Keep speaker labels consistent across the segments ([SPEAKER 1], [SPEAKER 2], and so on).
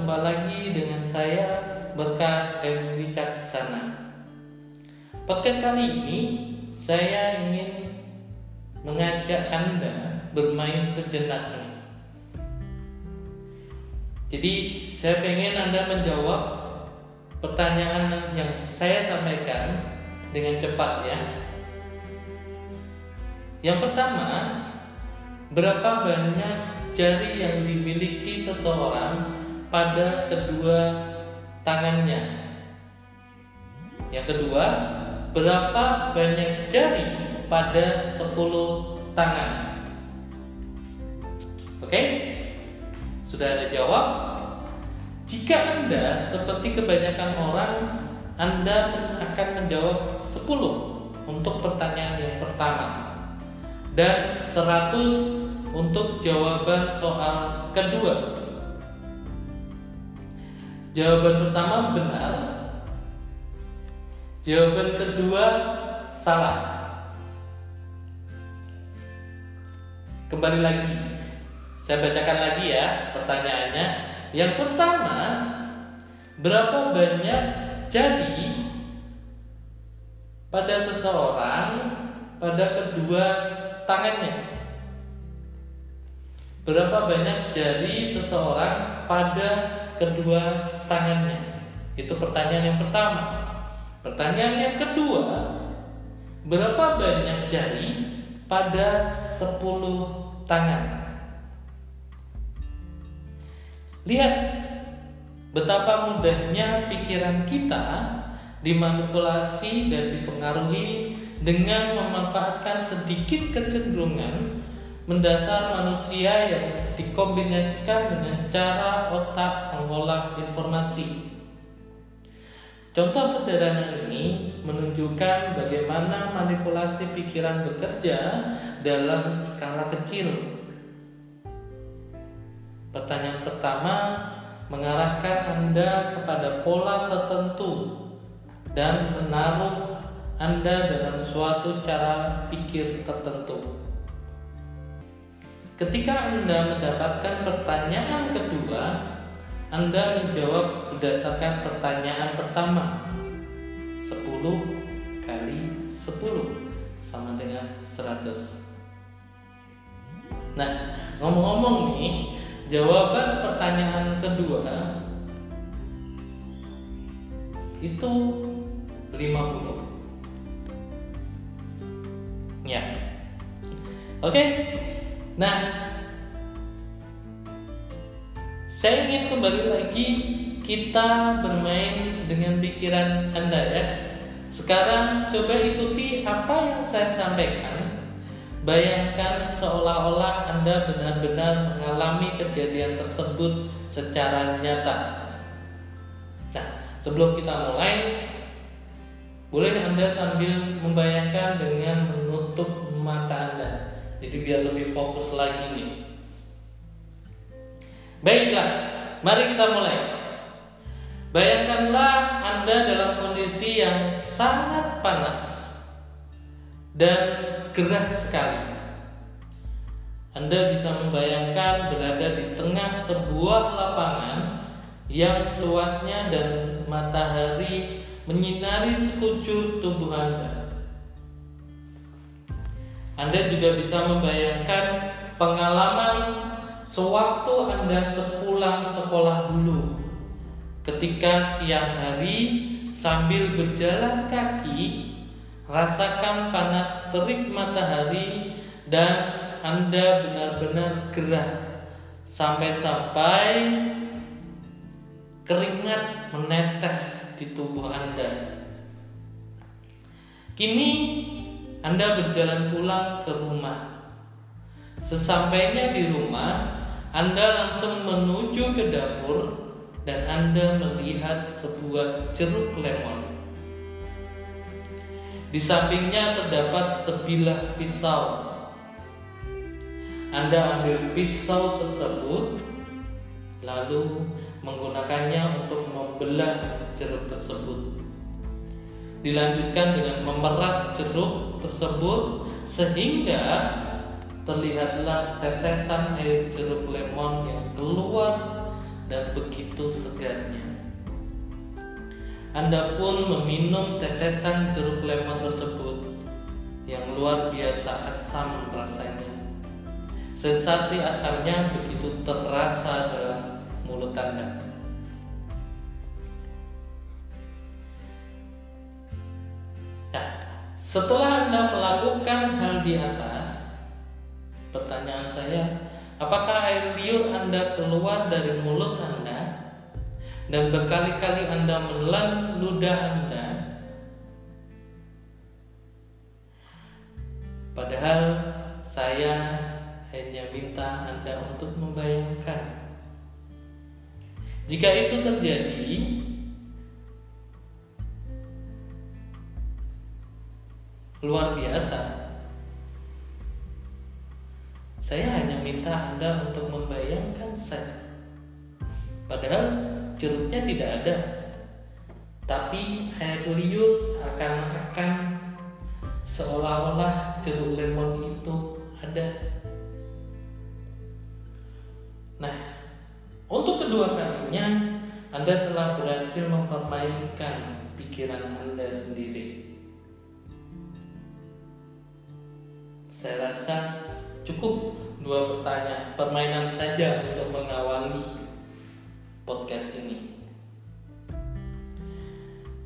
[SPEAKER 1] berjumpa lagi dengan saya Berkah M. Wicaksana. Podcast kali ini saya ingin mengajak Anda bermain sejenak. Jadi saya pengen Anda menjawab pertanyaan yang saya sampaikan dengan cepat ya. Yang pertama, berapa banyak jari yang dimiliki seseorang pada kedua tangannya? Yang kedua, berapa banyak jari pada 10 tangan? Oke? Sudah ada jawab? Jika Anda seperti kebanyakan orang, Anda akan menjawab 10 untuk pertanyaan yang pertama dan 100 untuk jawaban soal kedua. Jawaban pertama benar. Jawaban kedua salah. Kembali lagi. Saya bacakan lagi ya pertanyaannya. Yang pertama, berapa banyak jari pada seseorang pada kedua tangannya. Berapa banyak jari seseorang pada kedua tangannya? Itu pertanyaan yang pertama. Pertanyaan yang kedua, berapa banyak jari pada 10 tangan? Lihat betapa mudahnya pikiran kita dimanipulasi dan dipengaruhi dengan memanfaatkan sedikit kecenderungan mendasar manusia yang dikombinasikan dengan cara otak mengolah informasi. Contoh sederhana ini menunjukkan bagaimana manipulasi pikiran bekerja dalam skala kecil. Pertanyaan pertama mengarahkan Anda kepada pola tertentu dan menaruh anda dalam suatu cara pikir tertentu. Ketika Anda mendapatkan pertanyaan kedua, Anda menjawab berdasarkan pertanyaan pertama. 10 kali 10 sama dengan 100. Nah, ngomong-ngomong nih, jawaban pertanyaan kedua itu 50. Ya. Oke. Okay? Nah, saya ingin kembali lagi kita bermain dengan pikiran Anda ya. Sekarang coba ikuti apa yang saya sampaikan. Bayangkan seolah-olah Anda benar-benar mengalami kejadian tersebut secara nyata. Nah, sebelum kita mulai, boleh Anda sambil membayangkan dengan menutup mata Anda. Jadi biar lebih fokus lagi nih. Baiklah, mari kita mulai. Bayangkanlah Anda dalam kondisi yang sangat panas dan gerah sekali. Anda bisa membayangkan berada di tengah sebuah lapangan yang luasnya dan matahari menyinari sekujur tubuh Anda. Anda juga bisa membayangkan pengalaman sewaktu Anda sepulang sekolah dulu. Ketika siang hari sambil berjalan kaki, rasakan panas terik matahari dan Anda benar-benar gerah sampai-sampai keringat menetes di tubuh Anda. Kini Anda berjalan pulang ke rumah. Sesampainya di rumah, Anda langsung menuju ke dapur dan Anda melihat sebuah jeruk lemon. Di sampingnya terdapat sebilah pisau. Anda ambil pisau tersebut, lalu menggunakannya untuk membelah jeruk tersebut. Dilanjutkan dengan memeras jeruk tersebut sehingga terlihatlah tetesan air jeruk lemon yang keluar dan begitu segarnya. Anda pun meminum tetesan jeruk lemon tersebut yang luar biasa asam rasanya. Sensasi asamnya begitu terasa dalam mulut Anda. Setelah Anda melakukan hal di atas, pertanyaan saya, apakah air liur Anda keluar dari mulut Anda dan berkali-kali Anda menelan ludah Anda? Padahal saya hanya minta Anda untuk membayangkan. Jika itu terjadi, luar biasa. Saya hanya minta Anda untuk membayangkan saja. Padahal jeruknya tidak ada. Tapi air liur seakan-akan seolah-olah jeruk lemon itu ada. Nah, untuk kedua kalinya Anda telah berhasil mempermainkan pikiran Anda sendiri. Saya rasa cukup dua pertanyaan permainan saja untuk mengawali podcast ini.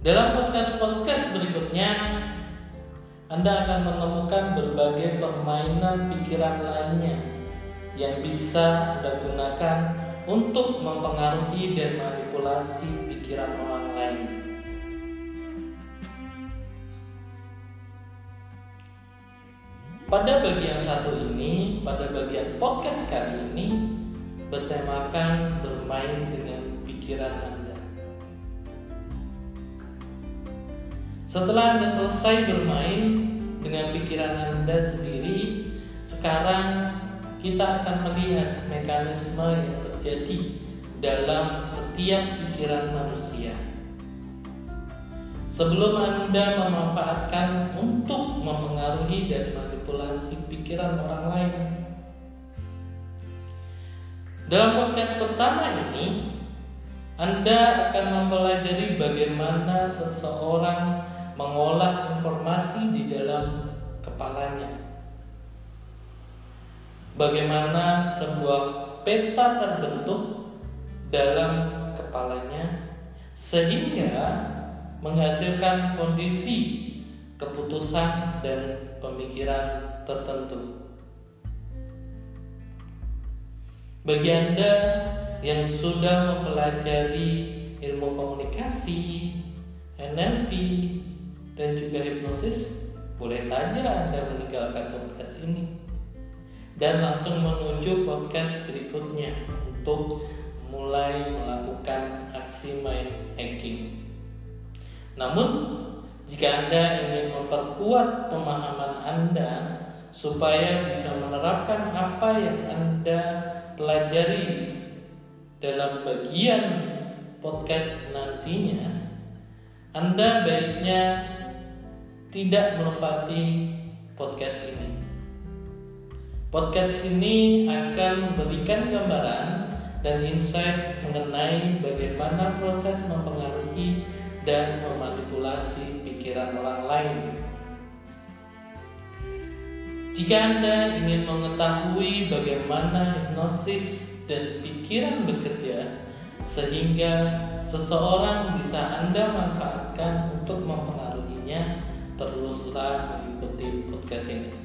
[SPEAKER 1] Dalam podcast-podcast berikutnya, Anda akan menemukan berbagai permainan pikiran lainnya yang bisa Anda gunakan untuk mempengaruhi dan manipulasi pikiran orang lain. Pada bagian satu ini, pada bagian podcast kali ini bertemakan bermain dengan pikiran Anda. Setelah Anda selesai bermain dengan pikiran Anda sendiri, sekarang kita akan melihat mekanisme yang terjadi dalam setiap pikiran manusia. Sebelum Anda memanfaatkan untuk mempengaruhi dan manipulasi pikiran orang lain. Dalam podcast pertama ini, Anda akan mempelajari bagaimana seseorang mengolah informasi di dalam kepalanya. Bagaimana sebuah peta terbentuk dalam kepalanya sehingga menghasilkan kondisi keputusan dan pemikiran tertentu. Bagi Anda yang sudah mempelajari ilmu komunikasi, NLP, dan juga hipnosis, boleh saja Anda meninggalkan podcast ini dan langsung menuju podcast berikutnya untuk mulai melakukan aksi main hacking. Namun, jika Anda ingin memperkuat pemahaman Anda supaya bisa menerapkan apa yang Anda pelajari dalam bagian podcast nantinya, Anda baiknya tidak melompati podcast ini. Podcast ini akan memberikan gambaran dan insight mengenai bagaimana proses mempengaruhi dan memanipulasi pikiran orang lain. Jika Anda ingin mengetahui bagaimana hipnosis dan pikiran bekerja sehingga seseorang bisa Anda manfaatkan untuk mempengaruhinya, teruslah mengikuti podcast ini.